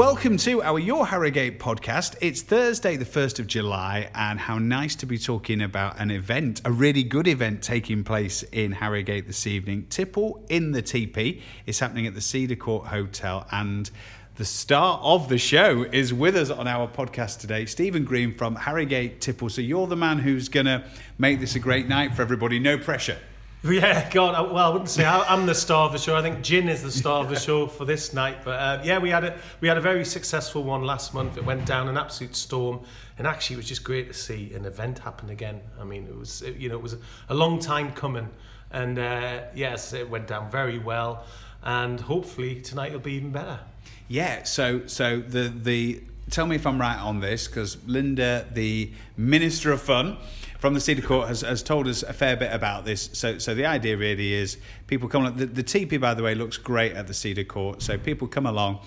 welcome to our Your Harrogate podcast. It's Thursday, the 1st of July, and how nice to be talking about an event, a really good event taking place in Harrogate this evening. Tipple in the TP is happening at the Cedar Court Hotel, and the star of the show is with us on our podcast today, Stephen Green from Harrogate Tipple. So you're the man who's going to make this a great night for everybody, no pressure. Yeah, God. I- Well, I wouldn't say I- I'm the star of the show. I think Gin is the star of the show for this night. But uh, yeah, we had a we had a very successful one last month. It went down an absolute storm, and actually, it was just great to see an event happen again. I mean, it was it, you know it was a long time coming, and uh, yes, it went down very well, and hopefully tonight will be even better. Yeah, so so the the tell me if I'm right on this because Linda, the Minister of Fun from the Cedar Court, has, has told us a fair bit about this. So so the idea really is people come along. The, the teepee, by the way, looks great at the Cedar Court. So people come along.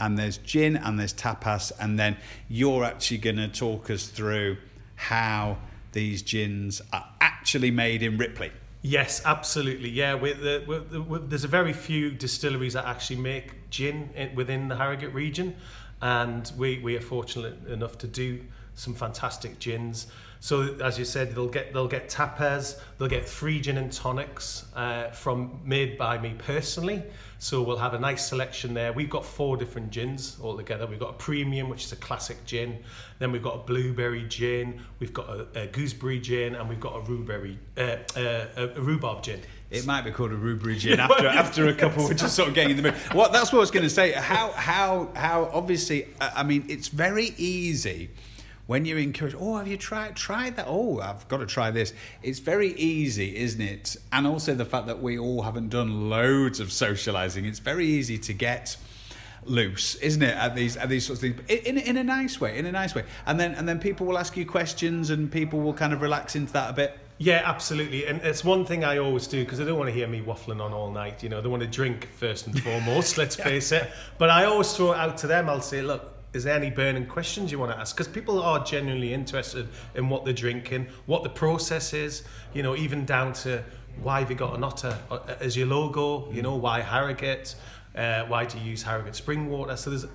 And there's gin and there's tapas, and then you're actually going to talk us through how these gins are actually made in Ripley. Yes, absolutely. Yeah, we the, we the, we there's a very few distilleries that actually make gin within the Harrogate region, and we, we are fortunate enough to do some fantastic gins. So as you said, they'll get they'll get tapas, they'll get free gin and tonics uh, from made by me personally. So we'll have a nice selection there. We've got four different gins altogether. We've got a premium, which is a classic gin. Then we've got a blueberry gin. We've got a, a gooseberry gin, and we've got a rhubarb uh, uh, a, a rhubarb gin. It might be called a rhubarb gin after after a couple, which is sort of getting in the mood. What that's what I was going to say. How how how obviously, uh, I mean, it's very easy when you're encouraged. Oh, have you tried tried that? Oh, I've got to try this. It's very easy, isn't it? And also the fact that we all haven't done loads of socialising. It's very easy to get loose, isn't it? At these at these sorts of things, in, in in a nice way, in a nice way. And then and then people will ask you questions, and people will kind of relax into that a bit. Yeah, absolutely. And it's one thing I always do because they don't want to hear me waffling on all night. You know, they want to drink first and foremost, let's face it. But I always throw it out to them. I'll say, look, is there any burning questions you want to ask? Because people are genuinely interested in what they're drinking, what the process is, you know, even down to why have you got an otter uh, as your logo, you know, why Harrogate, uh, why do you use Harrogate spring water? So there's,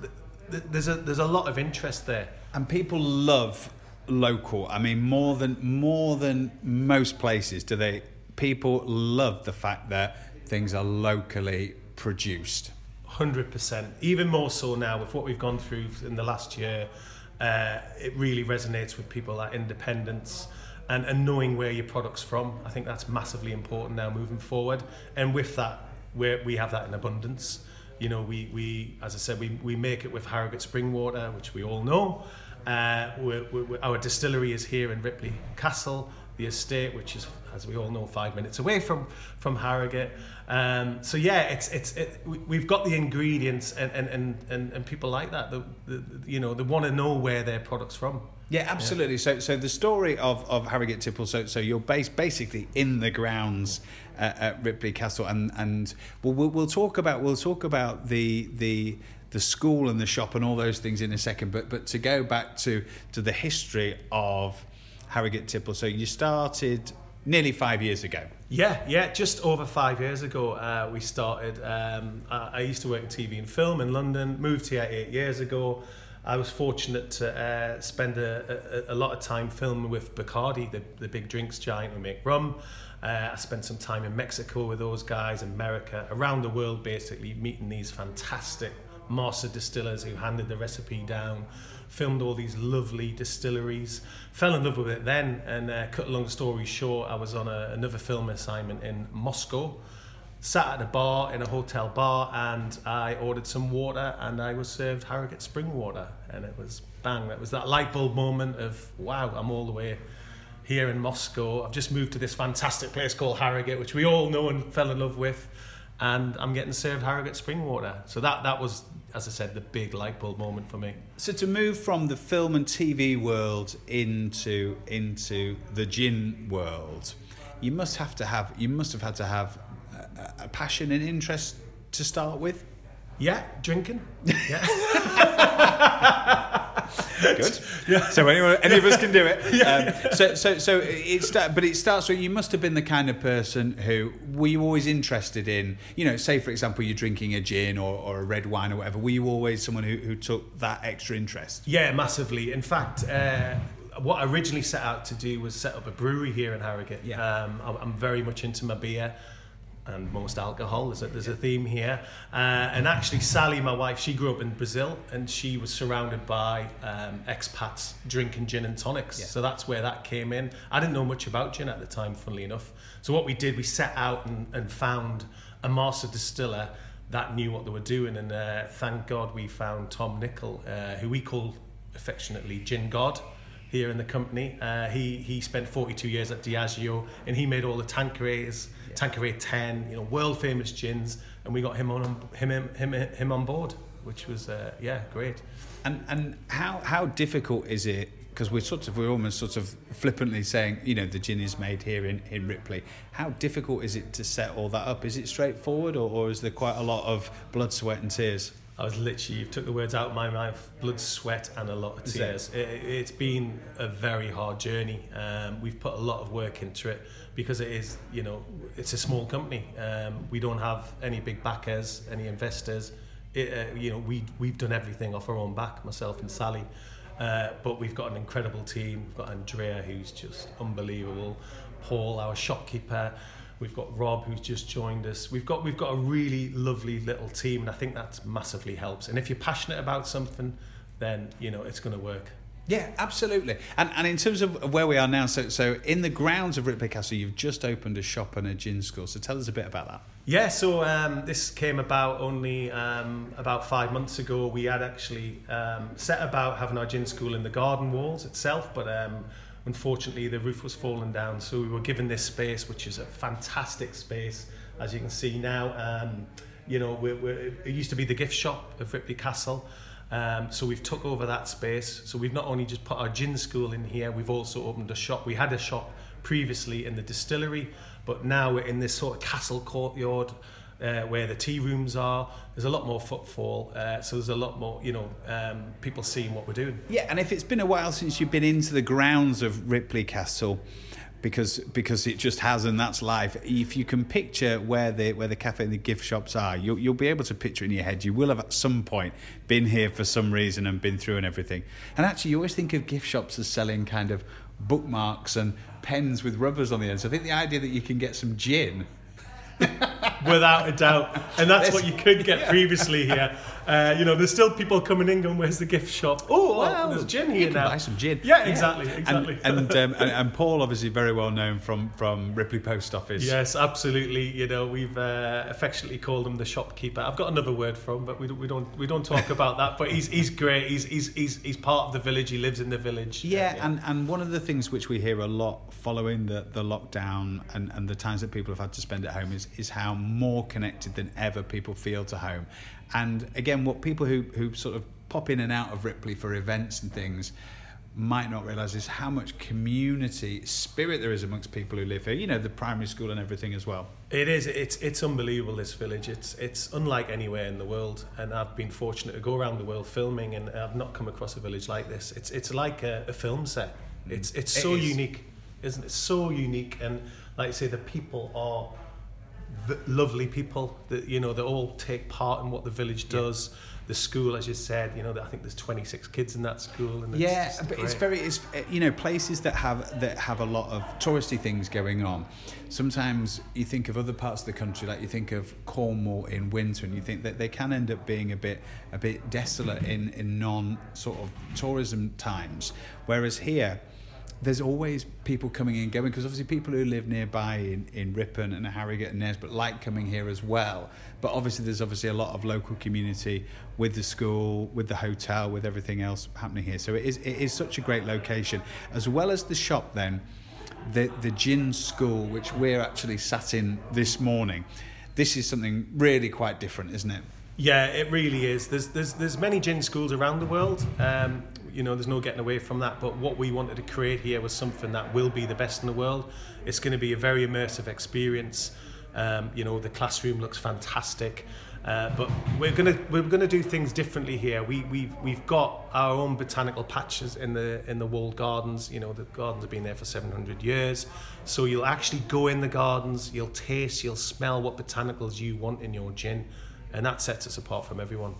there's, a, there's a lot of interest there. And people love local. I mean, more than more than most places, do they? People love the fact that things are locally produced. Hundred percent. Even more so now with what we've gone through in the last year, uh, it really resonates with people that independence and, and knowing where your product's from. I think that's massively important now moving forward. And with that, we we have that in abundance. You know, we, we as I said, we, we make it with Harrogate spring water, which we all know. Uh, we're, we're, our distillery is here in Ripley Castle, the estate, which is, as we all know, five minutes away from from Harrogate. Um, so yeah, it's it's it, we- we've got the ingredients, and and, and, and, and people like that. The, the, you know, they want to know where their products from. Yeah, absolutely. So, so the story of, of Harrogate Tipple. So, so you're based basically in the grounds uh, at Ripley Castle, and and we'll, we'll we'll talk about we'll talk about the the the school and the shop and all those things in a second. But but to go back to to the history of Harrogate Tipple. So you started nearly five years ago. Yeah, yeah, just over five years ago, uh, we started. Um, I, I used to work in TV and film in London, moved here eight years ago. I was fortunate to uh, spend a, a, a lot of time filming with Bacardi, the, the big drinks giant who make rum. Uh, I spent some time in Mexico with those guys, America, around the world basically, meeting these fantastic master distillers who handed the recipe down, filmed all these lovely distilleries, fell in love with it then, and uh, cut a long story short, I was on a, another film assignment in Moscow, sat at a bar in a hotel bar, and I ordered some water, and I was served Harrogate spring water, and it was bang. That was that light bulb moment of wow, I'm all the way here in Moscow. I've just moved to this fantastic place called Harrogate, which we all know and fell in love with, and I'm getting served Harrogate spring water. So that that was, as I said, the big light bulb moment for me. So to move from the film and TV world into into the gin world, you must have to have you must have had to have a, a passion and interest to start with. Yeah, drinking. Yeah. Good. Yeah. So anyone, any of us can do it. Um, so, so, so it's but it starts with you must have been the kind of person who were you always interested in, you know, say for example you're drinking a gin or, or a red wine or whatever. Were you always someone who, who took that extra interest? Yeah, massively. In fact. Uh, what I originally set out to do was set up a brewery here in Harrogate. Yeah. Um, I'm very much into my beer and most alcohol. There's a, there's a theme here. Uh, and actually, Sally, my wife, she grew up in Brazil and she was surrounded by um, expats drinking gin and tonics. Yeah. So that's where that came in. I didn't know much about gin at the time, funnily enough. So what we did, we set out and, and found a master distiller that knew what they were doing. And uh, thank God we found Tom Nichol, uh, who we call affectionately Gin God here in the company. Uh, he he spent 42 years at Diageo, and he made all the Tanquerays, yeah. Tanqueray 10, you know, world famous gins, and we got him on him him him, him on board, which was uh, yeah great. And and how how difficult is it? Because we're sort of we're almost sort of flippantly saying you know the gin is made here in, in Ripley. How difficult is it to set all that up? Is it straightforward, or, or is there quite a lot of blood, sweat, and tears? I was literally, you took the words out of my mouth, blood, sweat, and a lot of tears. It, has been a very hard journey. Um, we've put a lot of work into it because it is, you know, it's a small company. Um, we don't have any big backers, any investors. It, uh, you know, we, we've done everything off our own back, myself and Sally. Uh, but we've got an incredible team. We've got Andrea, who's just unbelievable. Paul, our shopkeeper. We've got Rob who's just joined us. We've got we've got a really lovely little team, and I think that massively helps. And if you're passionate about something, then you know it's going to work. Yeah, absolutely. And and in terms of where we are now, so so in the grounds of Ripley Castle, you've just opened a shop and a gin school. So tell us a bit about that. Yeah, so um, this came about only um, about five months ago. We had actually um, set about having our gin school in the garden walls itself, but um, unfortunately the roof was falling down so we were given this space which is a fantastic space as you can see now. Um, you know we're, we're, it used to be the gift shop of Ripley Castle. Um, so we've took over that space. So we've not only just put our gin school in here we've also opened a shop. We had a shop previously in the distillery but now we're in this sort of castle courtyard uh, where the tea rooms are. There's a lot more footfall, uh, so there's a lot more, you know, um, people seeing what we're doing. Yeah, and if it's been a while since you've been into the grounds of Ripley Castle, because because it just has and that's life. If you can picture where the where the cafe and the gift shops are, you'll you'll be able to picture in your head. You will have at some point been here for some reason and been through and everything. And actually, you always think of gift shops as selling kind of bookmarks and pens with rubbers on the end. So I think the idea that you can get some gin without a doubt. And that's what you could get previously here. Uh, you know, there's still people coming in going, "Where's the gift shop?" Oh, well, there's gin here now. Buy some gin. Yeah, exactly, exactly. And and, um, and, and Paul, obviously, very well known from from Ripley Post Office. Yes, absolutely. You know, we've uh, affectionately called him the shopkeeper. I've got another word for him, but we don't we don't we don't talk about that. But he's he's great. He's he's he's he's part of the village. He lives in the village. Yeah, yeah. and and one of the things which we hear a lot following the the lockdown and and the times that people have had to spend at home is is how more connected than ever people feel to home. And again, what people who, who sort of pop in and out of Ripley for events and things might not realise is how much community spirit there is amongst people who live here. You know, the primary school and everything as well. It is. It's it's unbelievable. This village. It's it's unlike anywhere in the world. And I've been fortunate to go around the world filming, and I've not come across a village like this. It's it's like a, a film set. Mm. It's it's so it is. unique, isn't it? So unique, and like I say, the people are lovely people that you know they all take part in what the village does yeah. the school as you said you know i think there's 26 kids in that school and yeah it's but great. it's very it's eh, you know places that have that have a lot of touristy things going on sometimes you think of other parts of the country like you think of cornwall in winter and you think that they can end up being a bit a bit desolate in in non sort of tourism times whereas here there's always people coming and going because obviously people who live nearby in, in Ripon and Harrogate and Nesbitt like coming here as well. But obviously there's obviously a lot of local community with the school, with the hotel, with everything else happening here. So it is it is such a great location. As well as the shop then, the the gin school which we're actually sat in this morning. This is something really quite different, isn't it? Yeah, it really is. There's there's there's many gin schools around the world. Um, you know, there's no getting away from that. But what we wanted to create here was something that will be the best in the world. It's going to be a very immersive experience. Um, you know, the classroom looks fantastic. Uh, but we're gonna we're gonna do things differently here. We we've we've got our own botanical patches in the in the walled gardens. You know the gardens have been there for 700 years, so you'll actually go in the gardens, you'll taste, you'll smell what botanicals you want in your gin, and that sets us apart from everyone.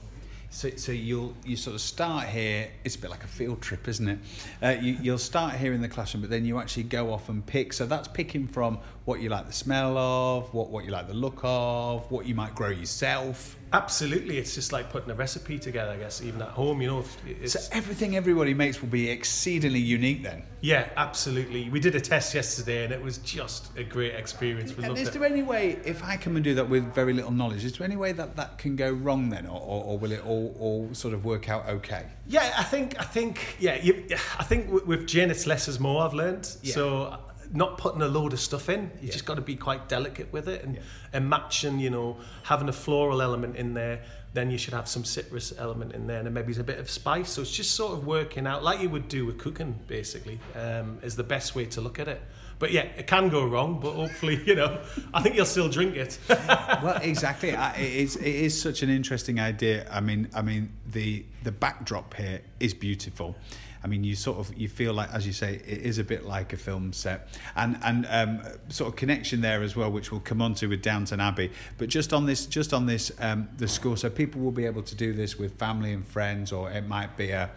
So, so you'll you sort of start here. It's a bit like a field trip, isn't it? Uh, you, you'll start here in the classroom, but then you actually go off and pick. So that's picking from what you like the smell of, what what you like the look of, what you might grow yourself. Absolutely, it's just like putting a recipe together. I guess even at home, you know. So everything everybody makes will be exceedingly unique then. Yeah, absolutely. We did a test yesterday, and it was just a great experience. We and is it. there any way, if I come and do that with very little knowledge, is there any way that that can go wrong then, or, or, or will it all, all sort of work out okay? Yeah, I think I think yeah, you, I think with gin it's less is more. I've learned yeah. so not putting a load of stuff in. You yeah. just got to be quite delicate with it and, yeah. and matching, you know, having a floral element in there. Then you should have some citrus element in there and maybe a bit of spice. So it's just sort of working out like you would do with cooking, basically, um, is the best way to look at it. But yeah, it can go wrong, but hopefully, you know, I think you'll still drink it. well, exactly. I, it, is, it is such an interesting idea. I mean, I mean, the the backdrop here is beautiful. I mean, you sort of you feel like, as you say, it is a bit like a film set, and and um, sort of connection there as well, which we'll come on to with Downton Abbey. But just on this, just on this, um, the school, so people will be able to do this with family and friends, or it might be a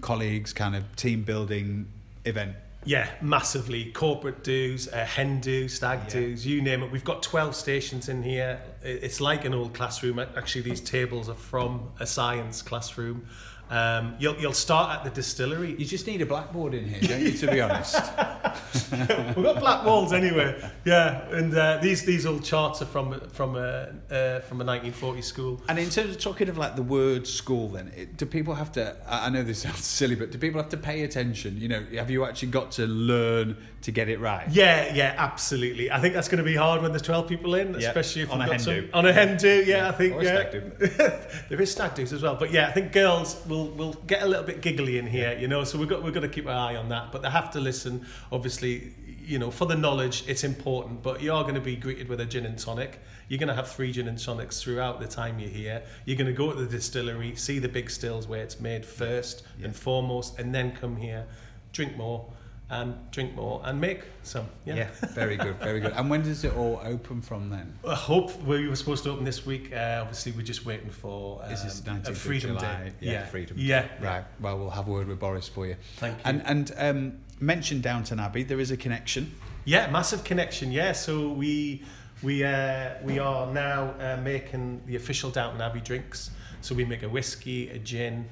colleagues kind of team building event. Yeah, massively. Corporate dues, uh, hen do, stag yeah. dues, you name it. We've got 12 stations in here. It's like an old classroom. Actually, these tables are from a science classroom. Um, you'll, you'll start at the distillery. You just need a blackboard in here, don't you, to be honest? We've got black walls anyway. Yeah, and uh, these these old charts are from from a uh, from a 1940 school. And in terms of talking of like the word school, then it, do people have to? I know this sounds silly, but do people have to pay attention? You know, have you actually got to learn to get it right? Yeah, yeah, absolutely. I think that's going to be hard when there's 12 people in, especially if on a hen do. On a hen do, yeah, yeah. I think. Or yeah. there is stag do's as well, but yeah, I think girls will we'll we'll get a little bit giggly in here, you know. So we've got we've got to keep our eye on that. But they have to listen. Obviously, you know, for the knowledge, it's important. But you are going to be greeted with a gin and tonic. You're going to have three gin and tonics throughout the time you're here. You're going to go to the distillery, see the big stills where it's made first yeah. and foremost, and then come here, drink more and drink more and make some. Yeah, yeah very good, very good. And when does it all open from then? I hope we were supposed to open this week. Uh, obviously, we're just waiting for um, Is this 19th a Freedom Day. Yeah, yeah, Freedom yeah. Right. Well, we'll have a word with Boris for you. Thank you. And and um, mention Downton Abbey. There is a connection. Yeah, massive connection. Yeah, so we we uh, we are now uh, making the official Downton Abbey drinks. So we make a whiskey, a gin,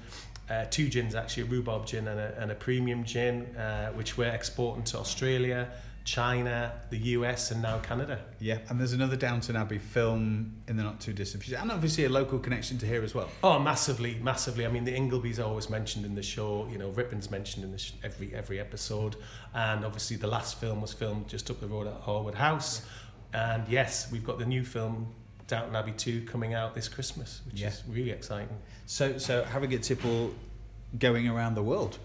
uh, two gins actually, a rhubarb gin and a, and a premium gin, uh, which we're exporting to Australia, China, the US, and now Canada. Yeah, and there's another Downton Abbey film in the not too distant future, and obviously a local connection to here as well. Oh, massively, massively. I mean, the Ingilby's are always mentioned in the show. You know, Ripon's mentioned in the sh- every every episode, and obviously the last film was filmed just up the road at Harewood House. Yeah. And yes, we've got the new film Downton Abbey 2 coming out this Christmas, which yeah. is really exciting. So, so Harrogate Tipple going around the world?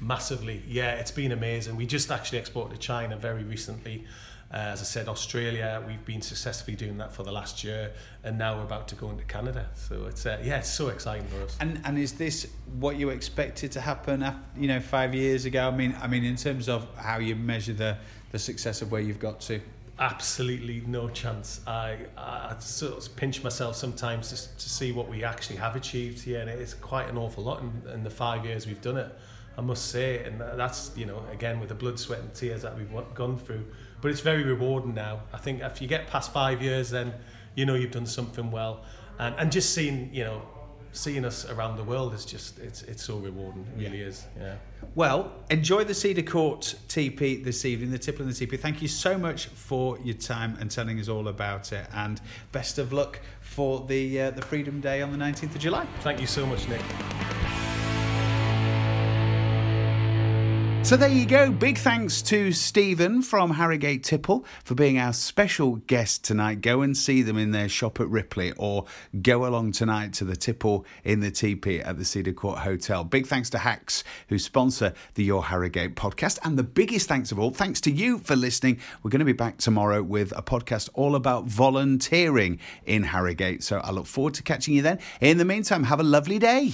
Massively, yeah, it's been amazing. We just actually exported to China very recently. Uh, as I said, Australia, we've been successfully doing that for the last year, and now we're about to go into Canada. So it's uh, yeah, it's so exciting for us. And and is this what you expected to happen? After, you know, five years ago. I mean, I mean, in terms of how you measure the the success of where you've got to absolutely no chance. I, I sort of pinch myself sometimes to, to see what we actually have achieved here, and it's quite an awful lot in, in the five years we've done it. I must say, and that's you know again with the blood, sweat, and tears that we've gone through. But it's very rewarding now. I think if you get past five years, then you know you've done something well, and and just seeing you know seeing us around the world is just it's it's so rewarding. It really yeah. is. Yeah. Well, enjoy the Cedar Court TP this evening, the Tipple and the TP. Thank you so much for your time and telling us all about it, and best of luck for the uh, the Freedom Day on the 19th of July. Thank you so much, Nick. So there you go. Big thanks to Stephen from Harrogate Tipple for being our special guest tonight. Go and see them in their shop at Ripley or go along tonight to the Tipple in the TP at the Cedar Court Hotel. Big thanks to Hacks who sponsor the Your Harrogate podcast. And the biggest thanks of all, thanks to you for listening. We're going to be back tomorrow with a podcast all about volunteering in Harrogate. So I look forward to catching you then. In the meantime, have a lovely day.